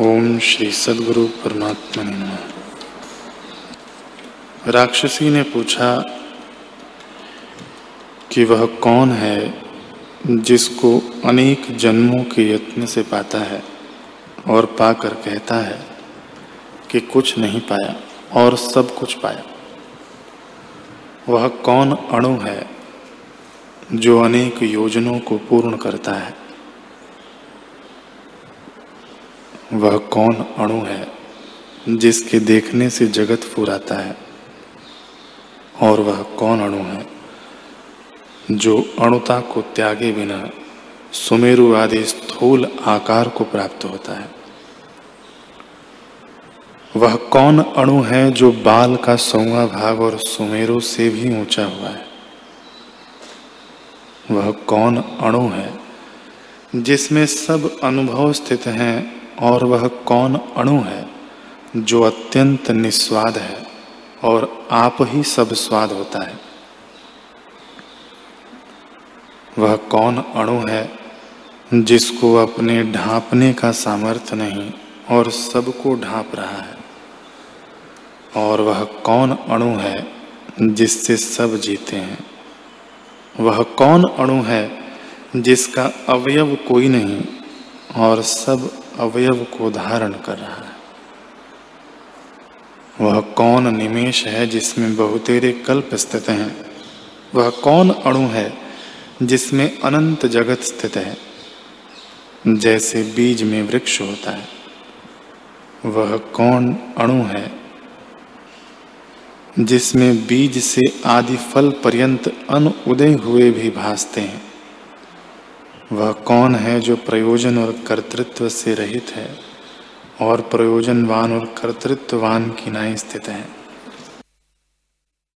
ओम श्री सदगुरु परमात्मा ने राक्षसी ने पूछा कि वह कौन है जिसको अनेक जन्मों के यत्न से पाता है और पाकर कहता है कि कुछ नहीं पाया और सब कुछ पाया। वह कौन अणु है जो अनेक योजनों को पूर्ण करता है? वह कौन अणु है, जिसके देखने से जगत फुराता है? और वह कौन अणु है, जो अणुता को त्यागे बिना सुमेरु आदि स्थूल आकार को प्राप्त होता है? वह कौन अणु है, जो बाल का सौवा भाग और सुमेरु से भी ऊँचा हुआ है? वह कौन अणु है जिसमें सब अनुभव स्थित हैं और वह कौन अणु है, जो अत्यंत निस्वाद है और आप ही सब स्वाद होता है। वह कौन अणु है, जिसको अपने ढांपने का सामर्थ्य नहीं और सबको ढांप रहा है? और वह कौन अणु है, जिससे सब जीते हैं? वह कौन अणु है जिसका अवयव कोई नहीं और सब अवयव को धारण कर रहा है। वह कौन निमेश है जिसमें बहुतेरे कल्प स्थित हैं? वह कौन अणु है जिसमें अनंत जगत स्थित है? जैसे बीज में वृक्ष होता है, वह कौन अणु है जिसमें बीज से आदि फल पर्यंत अन उदय हुए भी भासते हैं? वह कौन है जो प्रयोजन और कर्तृत्व से रहित है और प्रयोजनवान और कर्तृत्ववान की नाई स्थित है?